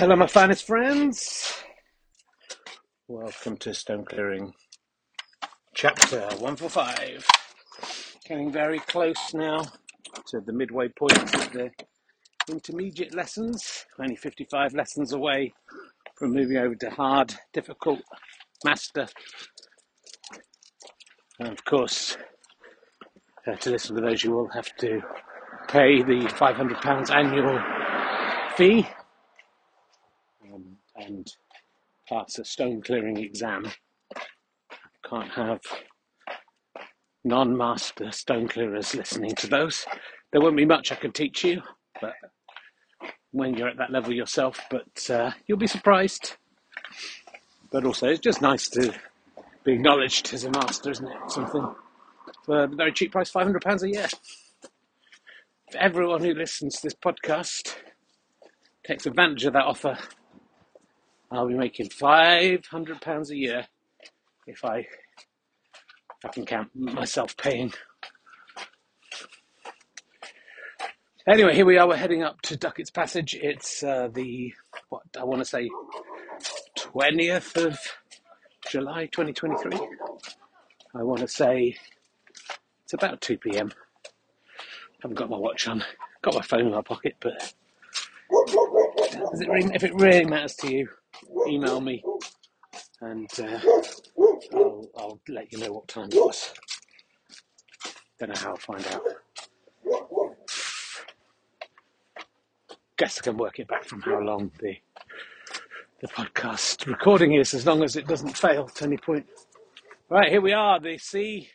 Hello, my finest friends. Welcome to Stone Clearing, chapter 145. Getting very close now to the midway point of the intermediate lessons. Only 55 lessons away from moving over to hard, difficult master. And of course, uh, to listen to those, you will have to pay the £500 annual fee and pass a stone clearing exam. Can't have non master stone clearers listening to those. There won't be much I can teach you, but when you're at that level yourself, but uh, you'll be surprised. But also, it's just nice to be acknowledged as a master, isn't it? Something for a very cheap price £500 a year. For everyone who listens to this podcast takes advantage of that offer, I'll be making £500 a year if I, if I can count myself paying. Anyway, here we are. We're heading up to Duckett's Passage. It's uh, the, what I want to say, 20th of July 2023. I want to say it's about 2 pm. haven't got my watch on. Got my phone in my pocket, but it really, if it really matters to you, email me and uh, I'll, I'll let you know what time it was. Don't know how I'll find out. Guess I can work it back from how long the the podcast recording is, as long as it doesn't fail at any point. Right, here we are. The sea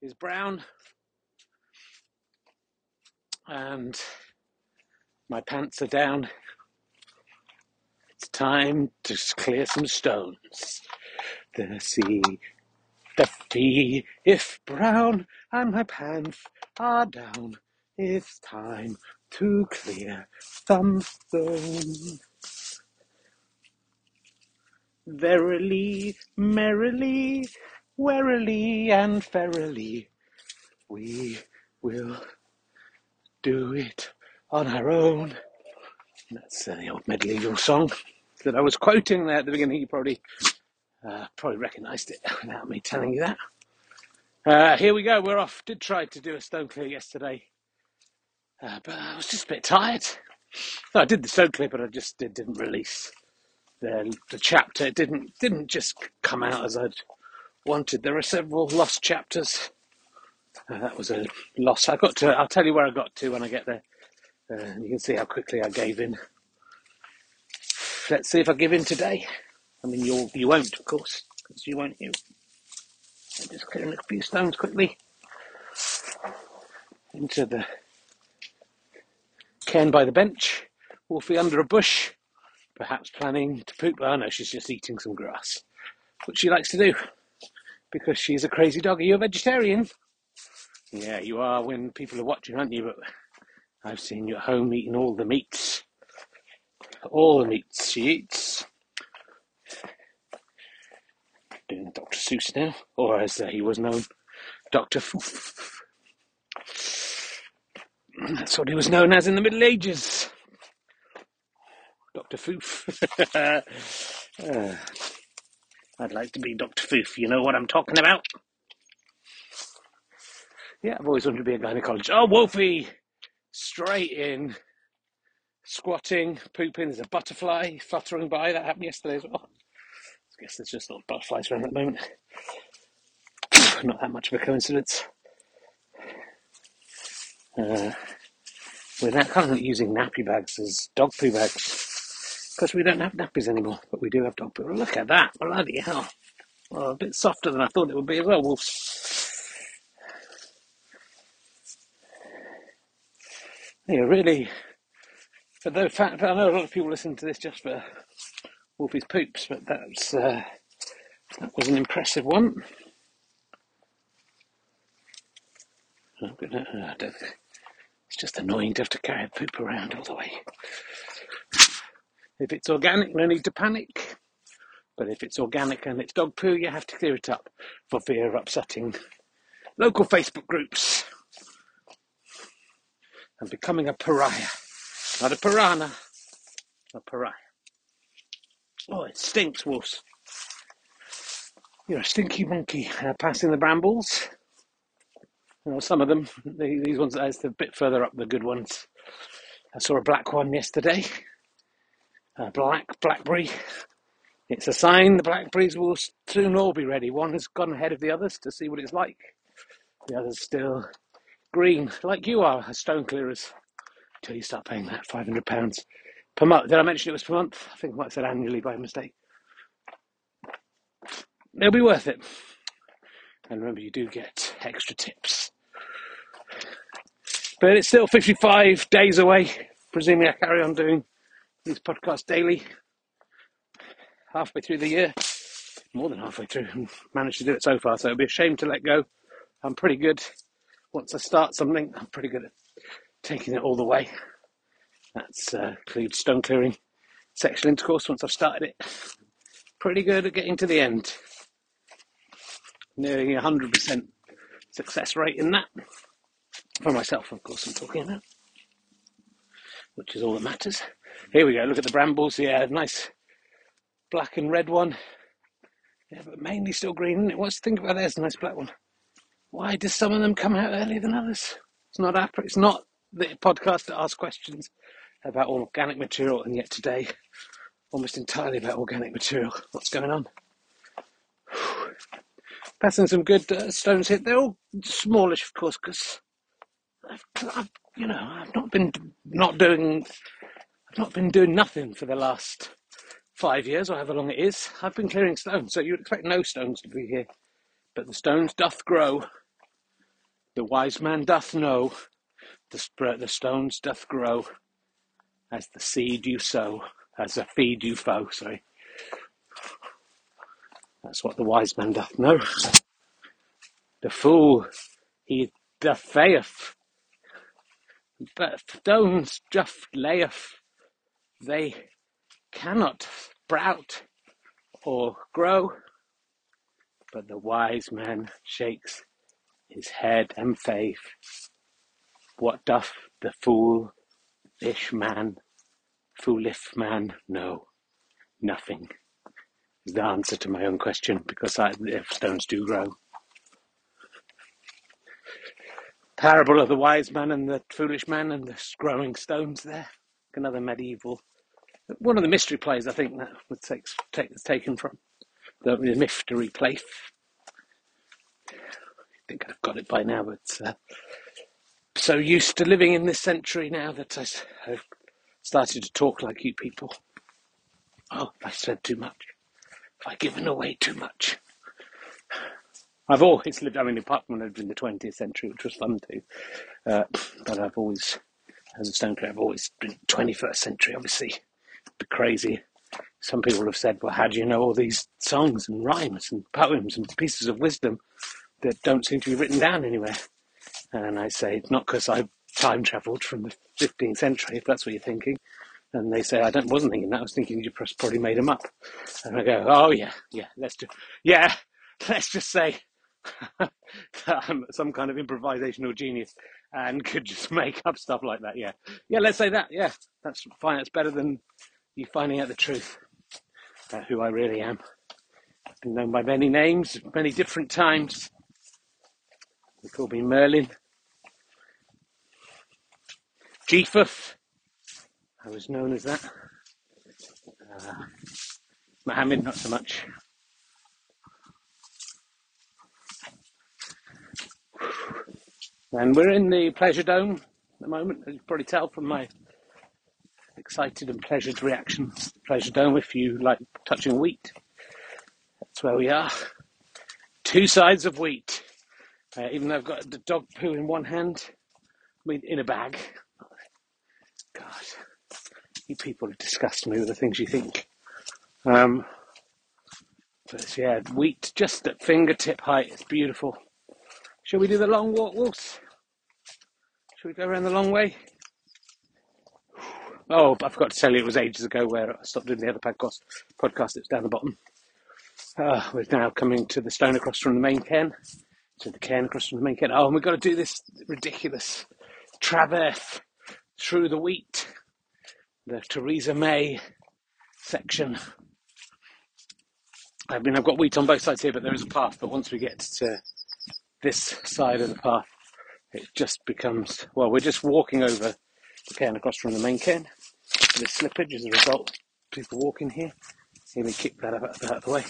is brown, and my pants are down. It's time to clear some stones. The sea, the sea, if brown, and my pants are down, it's time to clear some stones. Verily, merrily, warily, and ferrily, we will do it on our own. That's uh, the old medieval song that I was quoting there at the beginning. You probably uh, probably recognised it without me telling you that. Uh, here we go. We're off. Did try to do a stone clear yesterday, uh, but I was just a bit tired. I did the stone clear, but I just did, didn't release the the chapter. It didn't didn't just come out as I'd wanted. There are several lost chapters. Uh, that was a loss. I got to. I'll tell you where I got to when I get there. Uh, you can see how quickly I gave in. Let's see if I give in today. I mean, you'll you won't, of course, because you won't. You. I'm just clearing a few stones quickly into the cairn by the bench. Wolfie under a bush, perhaps planning to poop. Oh no, she's just eating some grass, which she likes to do because she's a crazy dog. Are you a vegetarian? Yeah, you are when people are watching, aren't you? But I've seen you at home eating all the meats. All the meats she eats. Doing Dr. Seuss now, or as uh, he was known, Dr. Foof. That's what he was known as in the Middle Ages. Dr. Foof. Uh, I'd like to be Dr. Foof. You know what I'm talking about? Yeah, I've always wanted to be a gynecologist. Oh, Wolfie! Straight in. Squatting, pooping. There's a butterfly fluttering by. That happened yesterday as well. I guess there's just little butterflies around at the moment. Not that much of a coincidence. Uh, we're now currently using nappy bags as dog poo bags because we don't have nappies anymore, but we do have dog poo. Look at that! Bloody hell! Well, a bit softer than I thought it would be as well. You're really But though fact, I know a lot of people listen to this just for Wolfie's poops, but that's uh, that was an impressive one. Gonna, uh, it's just annoying to have to carry a poop around all the way. If it's organic, no need to panic. But if it's organic and it's dog poo, you have to clear it up for fear of upsetting local Facebook groups and becoming a pariah. Not a piranha, a pariah. Oh, it stinks, wolves. You're a stinky monkey uh, passing the brambles. You know, some of them, the, these ones, as a bit further up, the good ones. I saw a black one yesterday. A black blackberry. It's a sign the blackberries will soon all be ready. One has gone ahead of the others to see what it's like. The other's still green, like you are, as stone clearers, until you start paying that £500 per month. Did I mention it was per month? I think I might have said annually by mistake. It'll be worth it. And remember, you do get extra tips. But it's still 55 days away. Presuming I carry on doing these podcasts daily. Halfway through the year. More than halfway through. Managed to do it so far, so it'd be a shame to let go. I'm pretty good. Once I start something, I'm pretty good at taking it all the way. That's uh, includes stone clearing, sexual intercourse. Once I've started it, pretty good at getting to the end. Nearly 100% success rate in that. For myself, of course, I'm talking about, which is all that matters. Here we go. Look at the brambles. Yeah, nice black and red one. Yeah, but mainly still green. What's think about there's a nice black one. Why do some of them come out earlier than others? It's not APRA. It's not the podcast that asks questions about organic material, and yet today, almost entirely about organic material. What's going on? Passing some good uh, stones here. They're all smallish, of course, because I've, I've, you know, I've not been not doing, I've not been doing nothing for the last five years, or however long it is. I've been clearing stones, so you'd expect no stones to be here. But the stones doth grow. The wise man doth know. The, sp- the stones doth grow as the seed you sow, as the feed you foe. Sorry. That's what the wise man doth know. The fool, he doth faith, but stones just layeth. They cannot sprout or grow, but the wise man shakes his head and faith. What doth the foolish man, foolish man know? Nothing is the answer to my own question because I, if stones do grow. Parable of the wise man and the foolish man and the growing stones there. Another medieval, one of the mystery plays I think that was take, taken from the, the mystery place. Think I've got it by now, but uh, so used to living in this century now that I, have started to talk like you people. Oh, I said too much. Have I given away too much? I've always lived, I mean, apart from I lived in the 20th century, which was fun too, uh, but I've always, as a stoneclearer, I've always been 21st century, obviously. Be crazy. Some people have said, well, how do you know all these songs and rhymes and poems and pieces of wisdom that don't seem to be written down anywhere? And I say, not because I've time travelled from the 15th century, if that's what you're thinking. And they say, I don't, wasn't thinking that, I was thinking you probably made them up. And I go, oh yeah, yeah, let's do, yeah, let's just say I'm some kind of improvisational genius and could just make up stuff like that. Yeah, yeah, let's say that. Yeah, that's fine. That's better than you finding out the truth about who I really am. I've been known by many names, many different times. They call me Merlin. Jephthah. I was known as that. Uh, Mohammed, not so much. And we're in the Pleasure Dome at the moment, as you probably tell from my excited and pleasured reaction. Pleasure Dome, if you like touching wheat, that's where we are. Two sides of wheat. Uh, even though I've got the dog poo in one hand, I mean, in a bag. God, You people disgust me with the things you think. Um, but yeah, wheat just at fingertip height. It's beautiful. Shall we do the long walk, Wolves? Shall we go around the long way? Oh, I forgot to tell you, it was ages ago where I stopped doing the other podcast. Podcast that's down the bottom. Uh, we're now coming to the stone across from the main cairn. To the cairn across from the main cairn. Oh, we've got to do this ridiculous traverse through the wheat. The Theresa May section. I mean, I've got wheat on both sides here, but there is a path. But once we get to this side of the path, it just becomes, well, we're just walking over the cairn across from the main cairn. There's slippage as a result. People walking here. Here we kick that out of the way.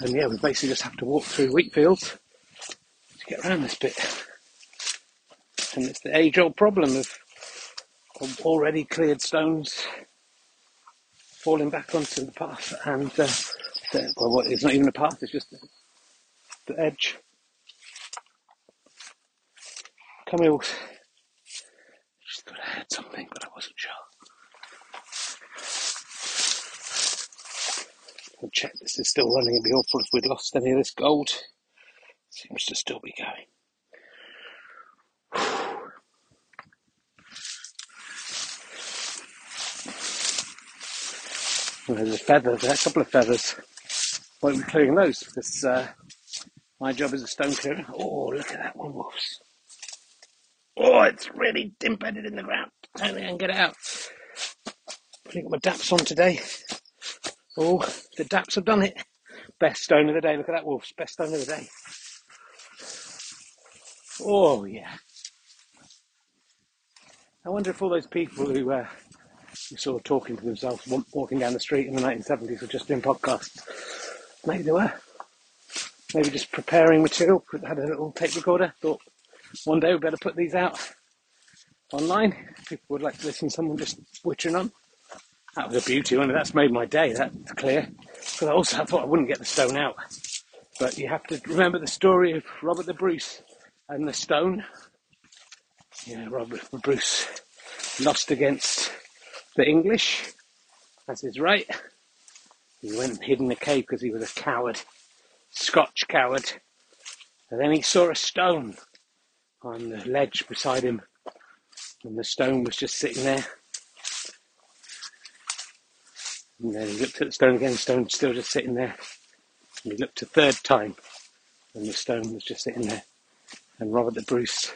And yeah, we basically just have to walk through wheat fields to get around this bit. And it's the age old problem of, already cleared stones falling back onto the path and uh, the, well, it's not even a path, it's just the, the edge. Come here, just thought I had something, but I wasn't sure. I'll check this is still running. It'd be awful if we'd lost any of this gold. Seems to still be going. there's a feather there, a couple of feathers. Are we clearing those? Because uh, my job is a stone clearer. Oh, look at that one, wolves. Oh, it's really embedded in the ground. I can get it out. Putting my daps on today. Oh, the daps have done it. Best stone of the day. Look at that, wolves. Best stone of the day. Oh, yeah. I wonder if all those people who uh, you saw talking to themselves walking down the street in the 1970s were just doing podcasts. Maybe they were. Maybe just preparing material. Had a little tape recorder. Thought one day we'd better put these out online. People would like to listen to someone just wittering on. That was a beauty, that's made my day. That's clear. Because I also thought I wouldn't get the stone out. But you have to remember the story of Robert the Bruce and the stone. Yeah, Robert the Bruce lost against the English. That's his right. He went and hid in a cave because he was a coward, Scotch coward. And then he saw a stone on the ledge beside him, and the stone was just sitting there. And then he looked at the stone again, the stone still just sitting there. And he looked a third time, and the stone was just sitting there. And Robert the Bruce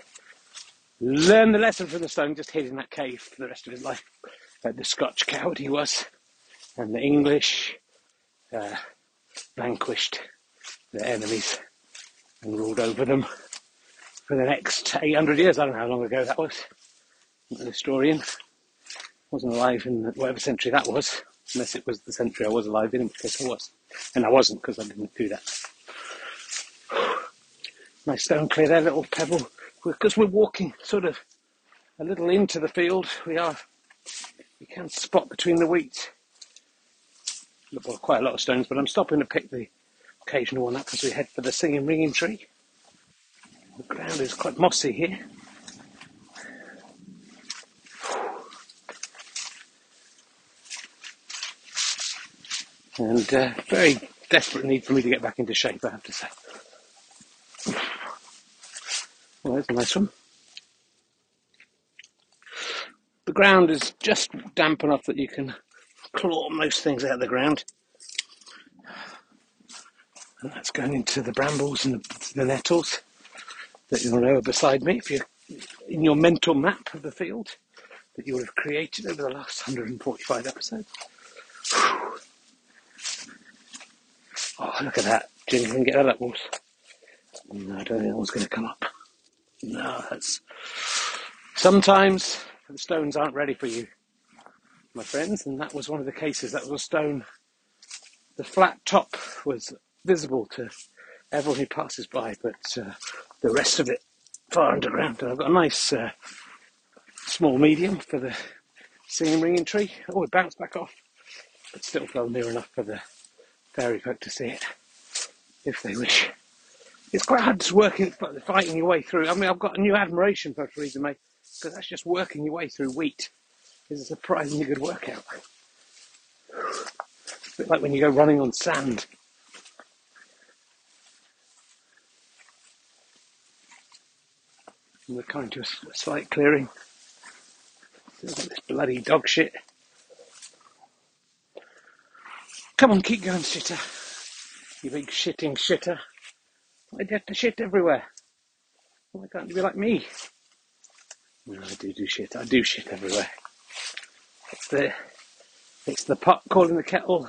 learned the lesson from the stone, just hid in that cave for the rest of his life. The Scotch coward he was, and the English uh, vanquished their enemies and ruled over them for the next 800 years. I don't know how long ago that was. I'm an historian. wasn't alive in whatever century that was, unless it was the century I was alive in, case I was. And I wasn't because I didn't do that. Nice stone clear there, little pebble. Because we're walking sort of a little into the field, we are, we can spot between the wheat. Quite a lot of stones, but I'm stopping to pick the occasional one up as we head for the singing ringing tree. The ground is quite mossy here. And uh, very desperate need for me to get back into shape, I have to say. Well, there's a nice one. The ground is just damp enough that you can claw most things out of the ground. And that's going into the brambles and the, nettles that you'll know beside me if you're in your mental map of the field that you would have created over the last 145 episodes. Oh, look at that. Jimmy can get that up, Wolves. No, I don't think that one's going to come up. No, that's. Sometimes the stones aren't ready for you, my friends, and that was one of the cases. That was a stone. The flat top was visible to everyone who passes by, but uh, the rest of it far underground. And I've got a nice uh, small medium for the singing ringing tree. Oh, it bounced back off, but still fell near enough for the fairy folk to see it, if they wish. It's quite hard just working, fighting your way through. I mean, I've got a new admiration for Theresa May because that's just working your way through wheat is a surprisingly good workout. It's a bit like when you go running on sand. And we're coming to a slight clearing. This bloody dog shit. Come on, keep going, shitter. You big shitting shitter. You have to shit everywhere? Oh Why can't you be like me? I do do shit. I do shit everywhere. It's the, it's the pot calling the kettle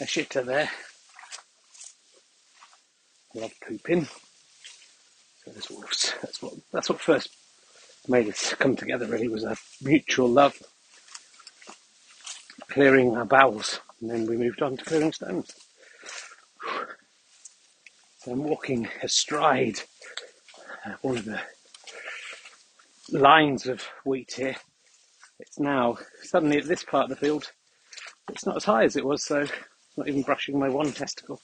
a shitter there. Love pooping. So there's wolves. That's what, that's what first made us come together really was a mutual love. Clearing our bowels. And then we moved on to clearing stones. I'm walking astride one of the lines of wheat here. It's now suddenly at this part of the field, it's not as high as it was, so it's not even brushing my one testicle.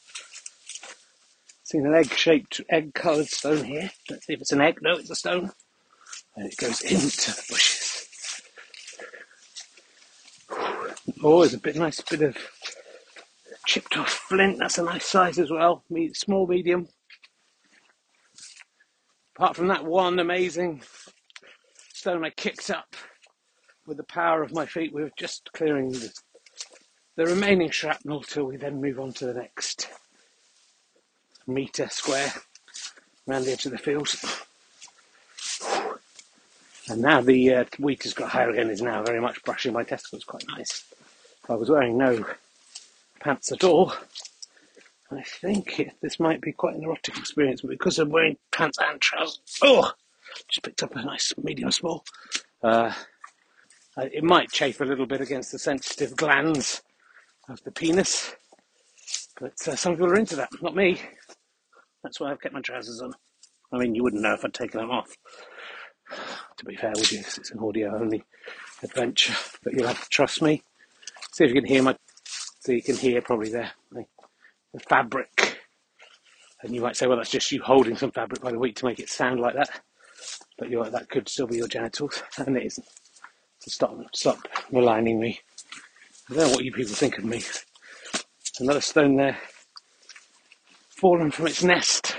Seen an egg-shaped, egg-coloured stone here. Let's see if it's an egg. No, it's a stone, and it goes into the bushes. Oh, there's a bit nice bit of chipped off flint. That's a nice size as well. Small, medium. Apart from that one amazing stone I kicked up with the power of my feet, we are just clearing the, the remaining shrapnel till we then move on to the next metre square around the edge of the field. And now the uh, wheat has got higher again, is now very much brushing my testicles, quite nice. I was wearing no pants at all. I think it, this might be quite an erotic experience, but because I'm wearing pants and trousers, oh, just picked up a nice medium small. Uh, it might chafe a little bit against the sensitive glands of the penis, but uh, some people are into that, not me. That's why I've kept my trousers on. I mean, you wouldn't know if I'd taken them off. To be fair with you, it's an audio only adventure, but you'll have to trust me. See if you can hear my so you can hear probably the, the, fabric. And you might say, well, that's just you holding some fabric by the wheat to make it sound like that. But that could still be your genitals, and it isn't. So stop, stop maligning me. I don't know what you people think of me. Another stone there, fallen from its nest,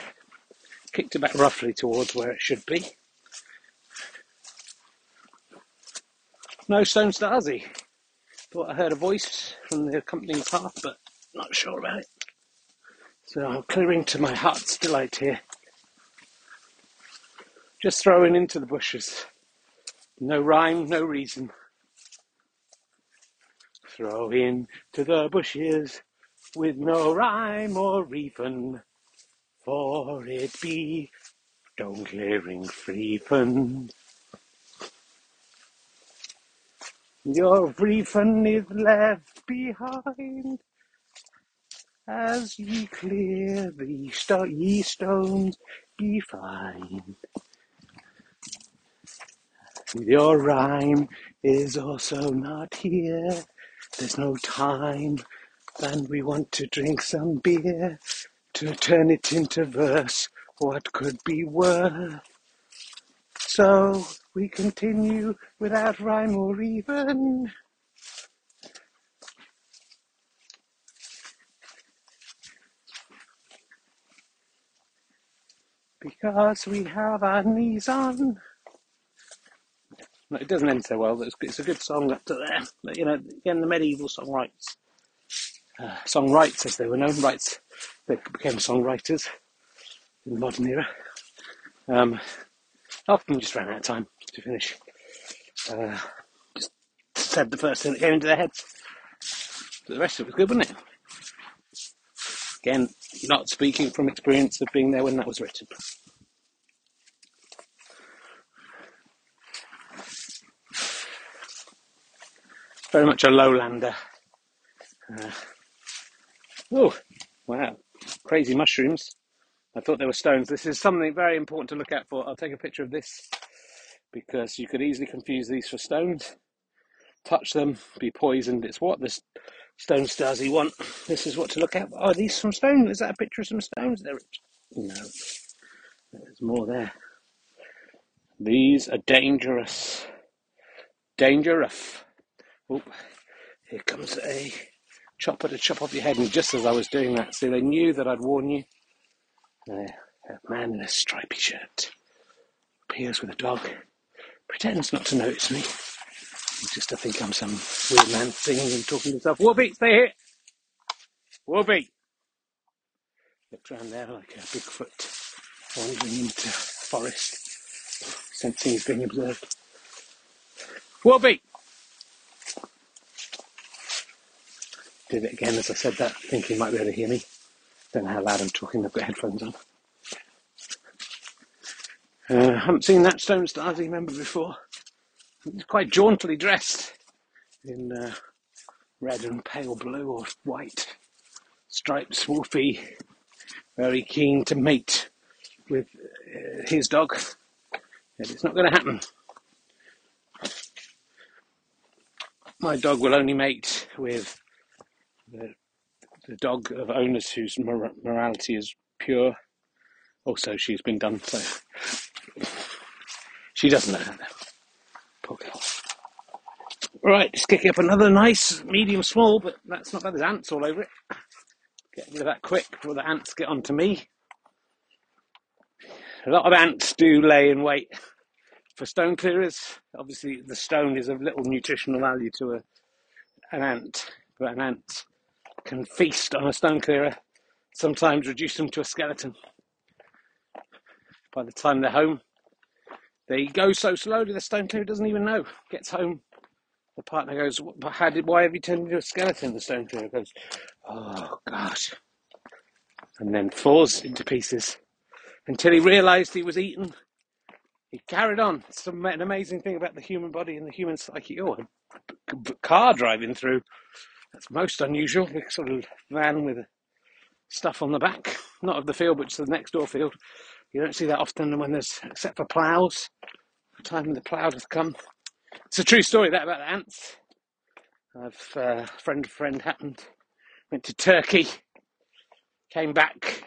kicked it back roughly towards where it should be. No stone Stasi. Thought I heard a voice from the accompanying path, but not sure about it. So I'm clearing to my heart's delight here. Just throwing into the bushes. No rhyme, no reason. Throw into the bushes with no rhyme or reason, for it be don't clearing free fun. Your griefin is left behind as ye clear the st- ye stones ye find. Your rhyme is also not here. There's no time, and we want to drink some beer to turn it into verse. What could be worth? So we continue without rhyme or even. Because we have our knees on. No, it doesn't end so well, but it's, it's a good song up to there. But, you know, again, the medieval songwriters, uh, songwriters as they were known, rights, they became songwriters in the modern era. Um, often just ran out of time to finish. Uh, just said the first thing that came into their heads. But the rest of it was good, wasn't it? Again, not speaking from experience of being there when that was written. Very much a lowlander. Uh, oh, wow. Crazy mushrooms. I thought they were stones. This is something very important to look out for. I'll take a picture of this because you could easily confuse these for stones. Touch them, be poisoned. It's what the stone Stasi want. This is what to look at. Oh, are these some stones? Is that a picture of some stones? There, no, there's more there. These are dangerous. Dangerous. Oh, here comes a chopper to chop off your head. And just as I was doing that, so they knew that I'd warn you. A man in a stripy shirt appears with a dog, pretends not to notice me, just to think I'm some weird man singing and talking to himself. Whoopi, stay here! Whoopi! Looks around there like a Bigfoot wandering into forest, sensing he's being observed. Whoopi! Did it again as I said that, thinking he might be able to hear me. Don't know how loud I'm talking, I've got headphones on. Uh, haven't seen that Stone Stasi member before. He's quite jauntily dressed in uh, red and pale blue or white stripes. Wolfie, very keen to mate with uh, his dog. And it's not going to happen. My dog will only mate with the, the dog of owners whose mor- morality is pure. Also, she's been done, so she doesn't know how to. Poor girl. Right, just kicking up another nice medium small, but that's not bad. There's ants all over it. Get rid of that quick before the ants get onto me. A lot of ants do lay in wait for stone clearers. Obviously, the stone is of little nutritional value to a, an ant, but an ant can feast on a stone clearer, sometimes reduce them to a skeleton. By the time they're home, they go so slowly the stone clearer doesn't even know. Gets home, the partner goes, how did? Why have you turned into a skeleton?" The stone clearer goes, "Oh God," and then falls into pieces until he realised he was eaten. He carried on. It's an amazing thing about the human body and the human psyche. Oh, a car driving through. That's most unusual. A sort of van with stuff on the back, not of the field, but the next door field. You don't see that often when there's, except for ploughs. The time when the plough has come. It's a true story that about the ants. I've uh, friend of a friend happened. Went to Turkey, came back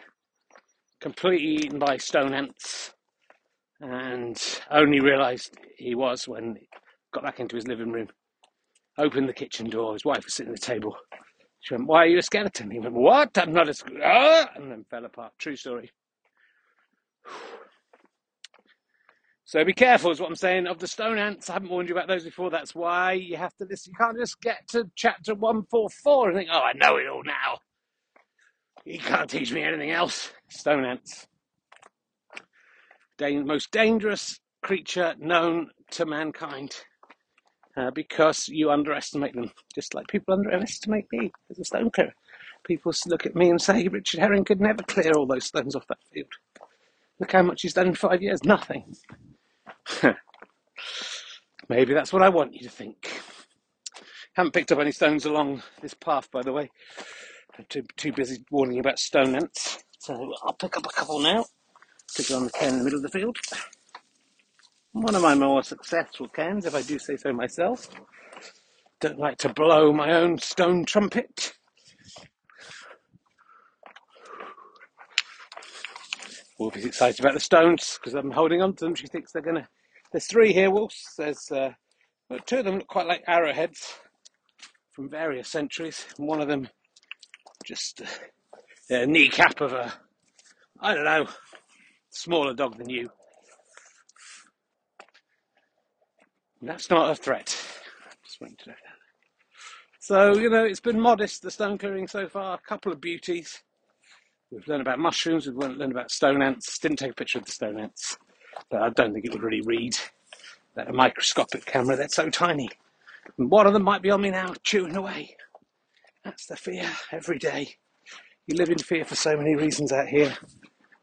completely eaten by stone ants, and only realised he was when he got back into his living room. Opened the kitchen door. His wife was sitting at the table. She went, "Why are you a skeleton?" He went, "What? I'm not a skeleton." Ah! And then fell apart. True story. So be careful, is what I'm saying. Of the stone ants, I haven't warned you about those before. That's why you have to listen. You can't just get to chapter 144 and think, oh, I know it all now. You can't teach me anything else. Stone ants. Dan- most dangerous creature known to mankind uh, because you underestimate them, just like people underestimate me as a stone clearer. People look at me and say, Richard Herring could never clear all those stones off that field. Look how much he's done in five years. Nothing. Maybe that's what I want you to think. Haven't picked up any stones along this path, by the way. I'm too, too busy warning you about stone ants. So I'll pick up a couple now. Stick it on the cairn in the middle of the field. One of my more successful cairns, if I do say so myself. Don't like to blow my own stone trumpet. Wolfie's excited about the stones because I'm holding on to them. She thinks they're gonna. There's three here, Wolves. There's uh, two of them look quite like arrowheads from various centuries, and one of them just uh, a kneecap of a, I don't know, smaller dog than you. And that's not a threat. To. So you know, it's been modest the stone clearing so far. A couple of beauties. We've learned about mushrooms. We've learned about stone ants. Didn't take a picture of the stone ants, but I don't think it would really read that a microscopic camera. They're so tiny. And one of them might be on me now, chewing away. That's the fear every day. You live in fear for so many reasons out here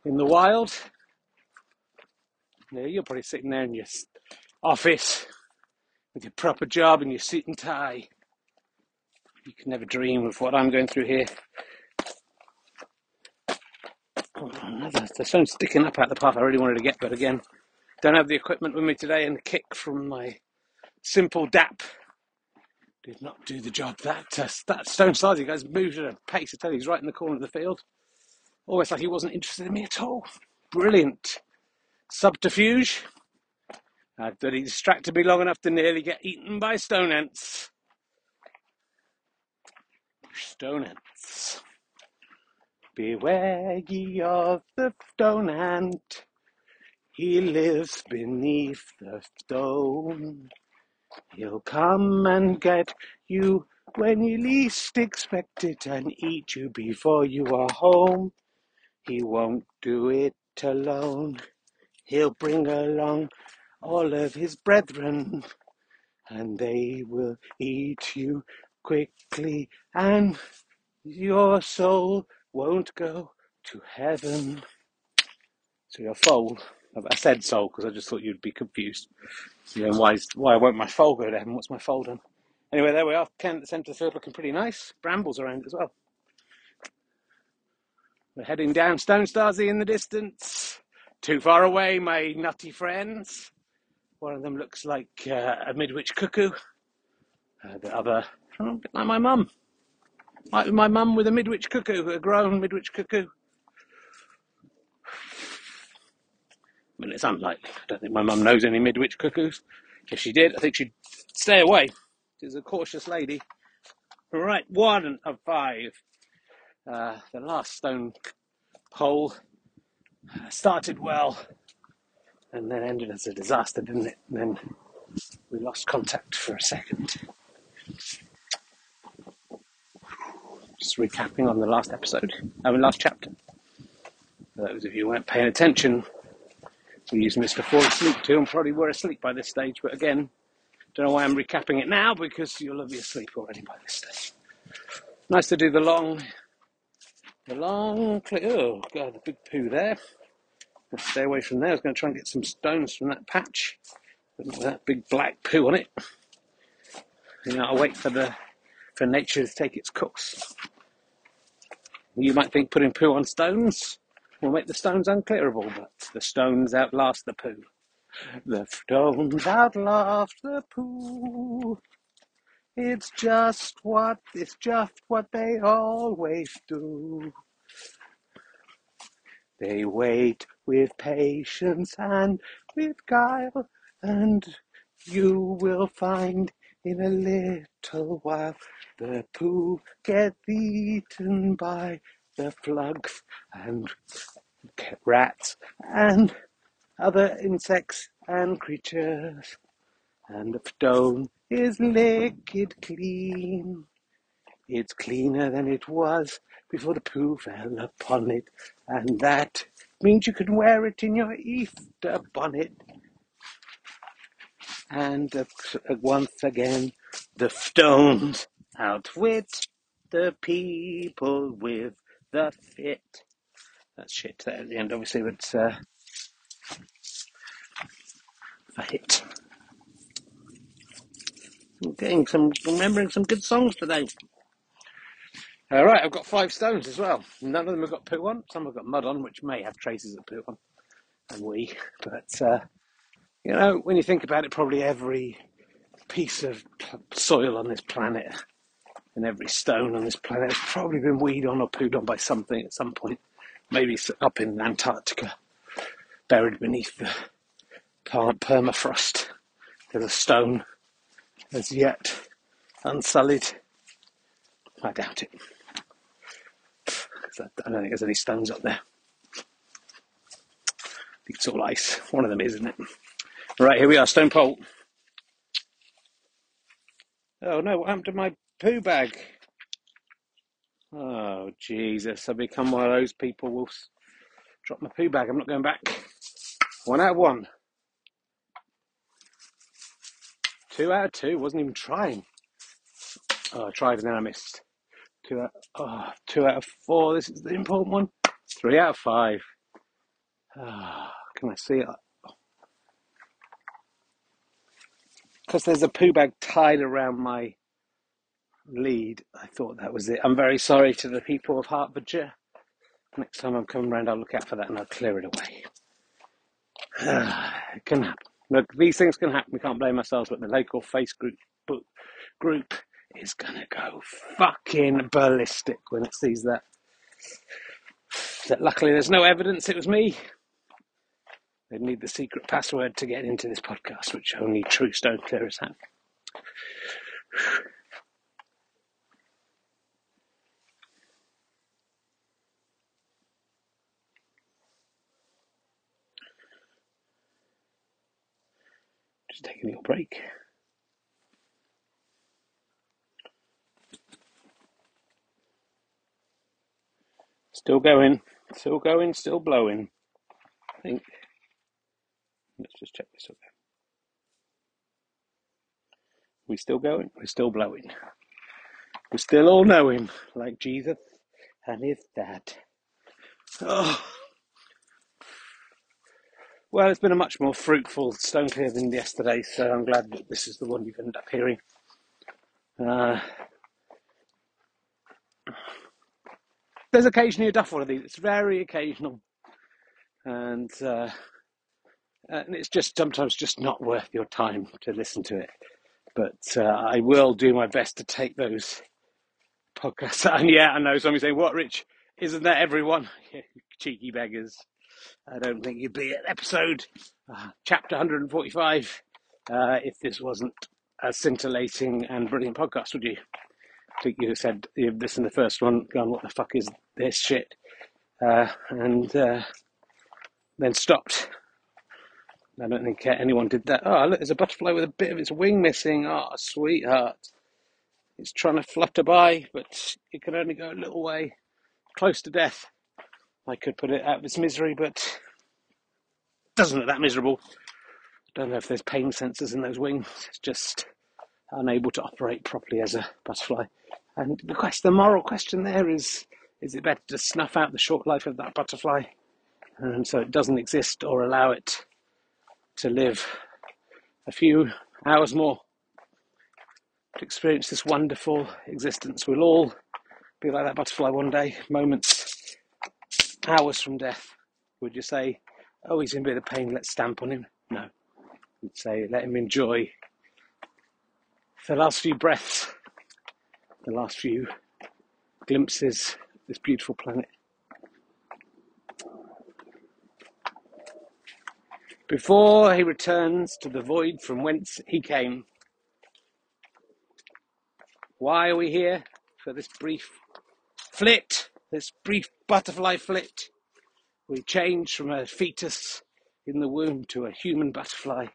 in the wild. Know, you're probably sitting there in your office with your proper job and your suit and tie. You can never dream of what I'm going through here. Oh, another, there's something sticking up out the path I really wanted to get, but again, don't have the equipment with me today, and the kick from my simple DAP did not do the job. That uh, that stone Stasi guy's moved at a pace. I tell you, he's right in the corner of the field, almost like he wasn't interested in me at all. Brilliant subterfuge. Uh, that he distracted me long enough to nearly get eaten by stone ants. stone ants. Beware ye of the stone ant. He lives beneath the stone. He'll come and get you when you least expect it and eat you before you are home. He won't do it alone. He'll bring along all of his brethren and they will eat you quickly and your soul won't go to heaven. So your soul, I said soul because I just thought you'd be confused. You know, why, why won't my soul go to heaven? What's my soul done? Anyway, there we are. Kent at the centre of the field looking pretty nice. Brambles around as well. We're heading down Stone Stasi in the distance. Too far away, my nutty friends. One of them looks like uh, a midwich cuckoo. Uh, the other, a bit like my mum. Like my mum with a midwich cuckoo, a grown midwich cuckoo. I mean, it's unlikely. I don't think my mum knows any midwich cuckoos. If she did, I think she'd stay away. She's a cautious lady. Right, one of five. Uh, the last stone hole started well and then ended as a disaster, didn't it? And then we lost contact for a second. Just recapping on the last episode, I mean, last chapter. For those of you who weren't paying attention, we used Mr. Fall Asleep too, and probably were asleep by this stage, but again, don't know why I'm recapping it now because you'll be asleep already by this stage. Nice to do the long, the long, oh god, the big poo there. Let's stay away from there. I was going to try and get some stones from that patch, but not with that big black poo on it. You know, I'll wait for the for nature to take its course. You might think putting poo on stones will make the stones unclearable, but the stones outlast the poo. The stones outlast the poo. It's just what it's just what they always do. They wait with patience and with guile, and you will find in a little while the poo get eaten by the flugs and rats and other insects and creatures. And the stone is liquid clean. It's cleaner than it was before the poo fell upon it, and that means you can wear it in your Easter bonnet. And uh, once again, the stones outwit the people with the fit. That's shit there at the end, obviously, but uh, a hit. I'm getting some, remembering some good songs today. All right, I've got five stones as well. None of them have got poo on. Some have got mud on, which may have traces of poo on, and we. But uh, you know, when you think about it, probably every piece of soil on this planet and every stone on this planet has probably been weed on or pooed on by something at some point. Maybe up in Antarctica, buried beneath the permafrost. There's a stone as yet unsullied. I doubt it. I don't think there's any stones up there. It's all ice. One of them is, isn't it? Right, here we are, stone. Oh no, what happened to my poo bag? Oh Jesus, I've become one of those people will drop my poo bag. I'm not going back. One out of one. Two out of two. Wasn't even trying. Oh, I tried and then I missed. Two out, oh, two out of four. This is the important one. Three out of five. Oh, can I see it? Because there's a poo bag tied around my lead. I thought that was it. I'm very sorry to the people of Hertfordshire. Next time I'm coming round, I'll look out for that and I'll clear it away. it can happen. Look, these things can happen. We can't blame ourselves, but the local face group group is gonna go fucking ballistic when it sees that. That luckily there's no evidence it was me. They need the secret password to get into this podcast, which only true stone clearers have. Just taking a little break. Still going, still going, still blowing. I think. Let's just check this again. We still going? We're still blowing. We still all know him, like Jesus and his dad. Oh. Well, it's been a much more fruitful stone clear than yesterday, so I'm glad that this is the one you've ended up hearing. Uh, there's occasionally a duff one of these. It's very occasional, and uh, and it's just sometimes just not worth your time to listen to it. But uh, I will do my best to take those podcasts. And yeah, I know somebody saying, "What, Rich? Isn't that everyone?" cheeky beggars. I don't think you'd be at episode uh, chapter 145 uh, if this wasn't a scintillating and brilliant podcast, would you? I think you said you've listened to the first one, gone, "What the fuck is this shit?" Uh, and uh, then stopped. I don't think anyone did that. Oh, look, there's a butterfly with a bit of its wing missing. Oh, sweetheart. It's trying to flutter by, but it can only go a little way, close to death. I could put it out of its misery, but it doesn't look that miserable. I Don't know if there's pain sensors in those wings. It's just unable to operate properly as a butterfly. And the question, the moral question there is: Is it better to snuff out the short life of that butterfly, and so it doesn't exist, or allow it to live a few hours more to experience this wonderful existence. We'll all be like that butterfly one day, moments, hours from death. Would you say, oh, he's in a bit of pain, let's stamp on him? No. You'd say, let him enjoy the last few breaths, the last few glimpses of this beautiful planet. Before he returns to the void from whence he came, why are we here? For this brief flit, this brief butterfly flit. We change from a fetus in the womb to a human butterfly.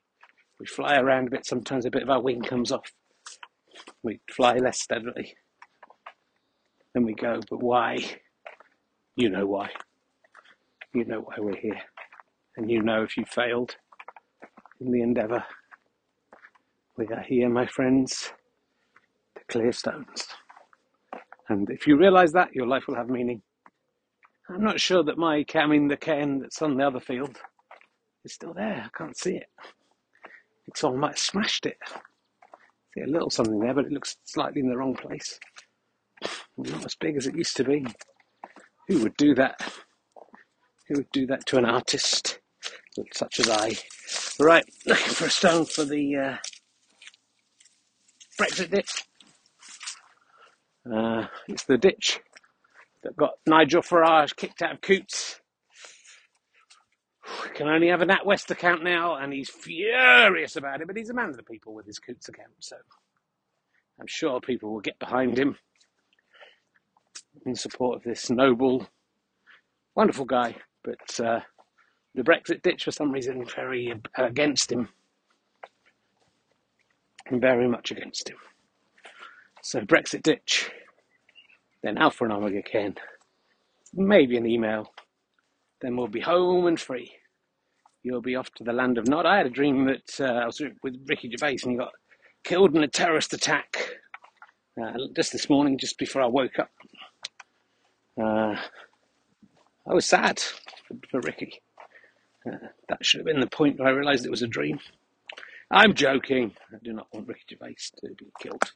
We fly around a bit, sometimes a bit of our wing comes off. We fly less steadily. Then we go, but why? You know why. You know why we're here. And you know if you failed in the endeavour. We are here, my friends, to clear stones. And if you realize that, your life will have meaning. I'm not sure that my, I in the cairn that's on the other field is still there. I can't see it. It's all might have smashed it. See a little something there, but it looks slightly in the wrong place. Not as big as it used to be. Who would do that? Who would do that to an artist such as I? Right, looking for a stone for the uh, Brexit ditch. Uh, it's the ditch that got Nigel Farage kicked out of Coutts. Can only have a NatWest account now, and he's furious about it. But he's a man of the people with his Coutts account, so I'm sure people will get behind him in support of this noble, wonderful guy. But uh, the Brexit ditch, for some reason, very against him, very much against him. So Brexit ditch, then Alpha and Omega cairn, maybe an email, then we'll be home and free. You'll be off to the land of Nod. I had a dream that uh, I was with Ricky Gervais and he got killed in a terrorist attack uh, just this morning, just before I woke up. Uh, I was sad for Ricky. Uh, that should have been the point where I realised it was a dream. I'm joking. I do not want Ricky Gervais to be killed.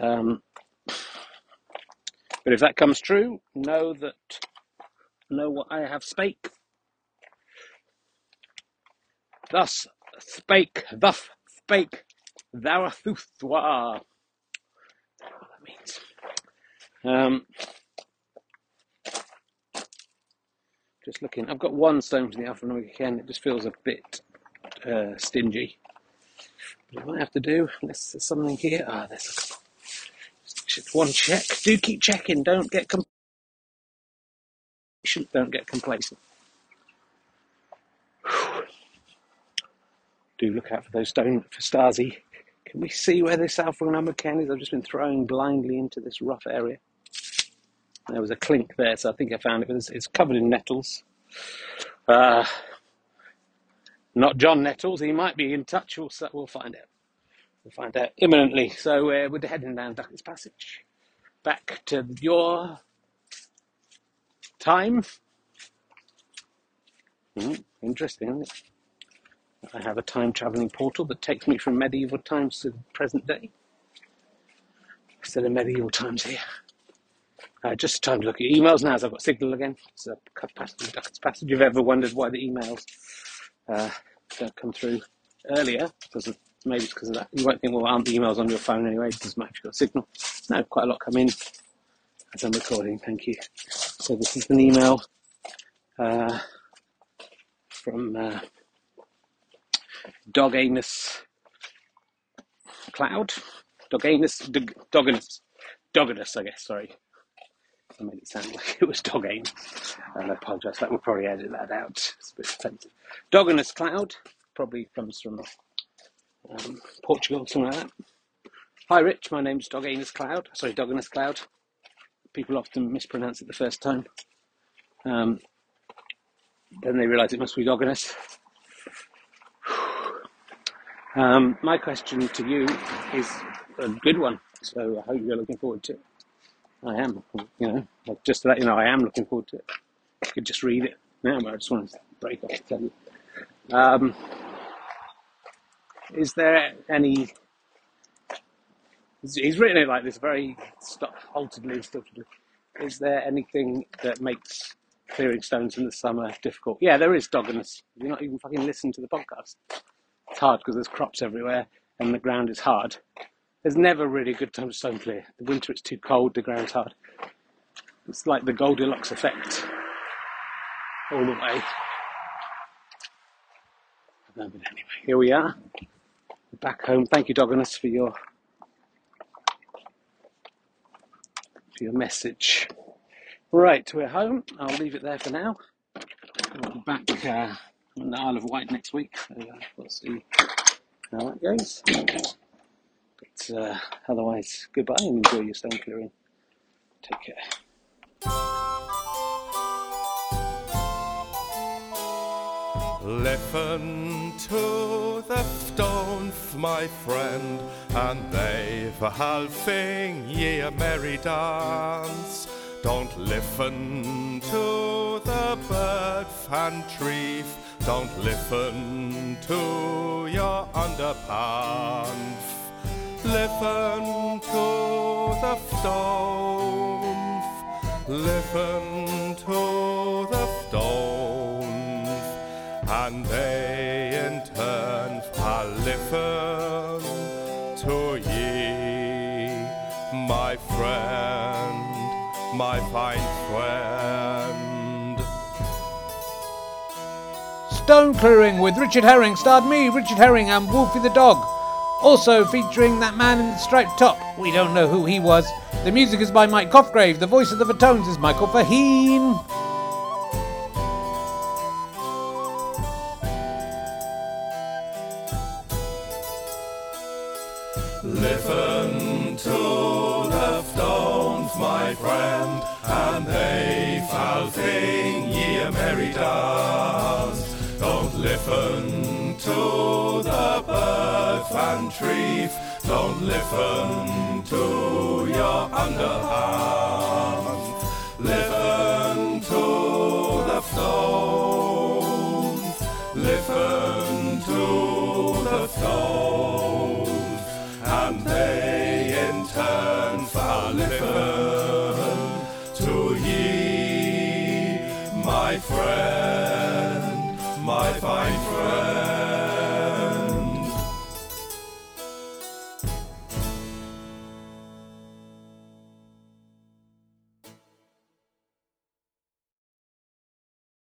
Um, but if that comes true, know that know what I have spake. Thus spake, thus spake Zarathustra. What that means. Um, just looking, I've got one stone from the Alpha Omega cairn. It just feels a bit uh, stingy. But I might have to do, unless there's something here. Ah, there's a couple. Just one check. Do keep checking. Don't get complacent. Don't get complacent. do look out for those stone for Stasi. Can we see where this alpha cairn is? I've just been throwing blindly into this rough area. There was a clink there, so I think I found it. But it's, covered in nettles. Uh, not John Nettles. He might be in touch. We'll, we'll find out. We'll find out imminently. So uh, we're heading down Duckett's Passage. Back to your time. Hmm, interesting? I have a time travelling portal that takes me from medieval times to the present day. Instead of medieval times here. Uh, just time to look at emails now as I've got signal again. It's a cut past Passage. You've ever wondered why the emails uh, don't come through earlier? Because of, maybe it's because of that. You won't think, well, aren't the emails on your phone anyway? Matter if you've got signal. No, quite a lot come in as I'm recording. Thank you. So this is an email uh, from uh, Dog Anus Cloud. Dog Anus, Dog, Doganus, Doganus, I guess, sorry. I made it sound like it was Dog Anus. And I apologise, that will probably edit that out. It's a bit offensive. Doganus Cloud probably comes from um, Portugal, something like that. Hi Rich, my name's Dog Anus Cloud. Sorry, Doganus Cloud. People often mispronounce it the first time. Um, then they realise it must be Doganus. Um, my question to you is a good one, so I hope you're looking forward to it. I am, you know, just to let you know, I am looking forward to it. I could just read it now, but I just want to break off to tell you. Um, is there any? He's written it like this, very haltedly and. Is there anything that makes clearing stones in the summer difficult? Yeah, there is doggedness. You're not even fucking listening to the podcast. It's hard because there's crops everywhere and the ground is hard. There's never really a good time to stone clear. The winter it's too cold, the ground's hard. It's like the Goldilocks effect all the way. But anyway, here we are. Back home. Thank you, Doganus, for your for your message. Right, we're home. I'll leave it there for now. I'll be back uh, on the Isle of Wight next week. So, uh, we'll see how that goes. But uh, otherwise, goodbye and enjoy your stone clearing. Take care. Listen to the stones, my friend, and they've a halving ye a merry dance. Don't listen to the bird fan trees, don't listen to your underpants. Listen to the stones, listen to the stones, and they in turn shall listen to ye, my friend, my fine friend. Stone Clearing with Richard Herring starred me, Richard Herring, and Wolfie the dog. Also featuring that man in the striped top. We don't know who he was. The music is by Mike Cofgrave. The voice of the Fatones is Michael Faheen.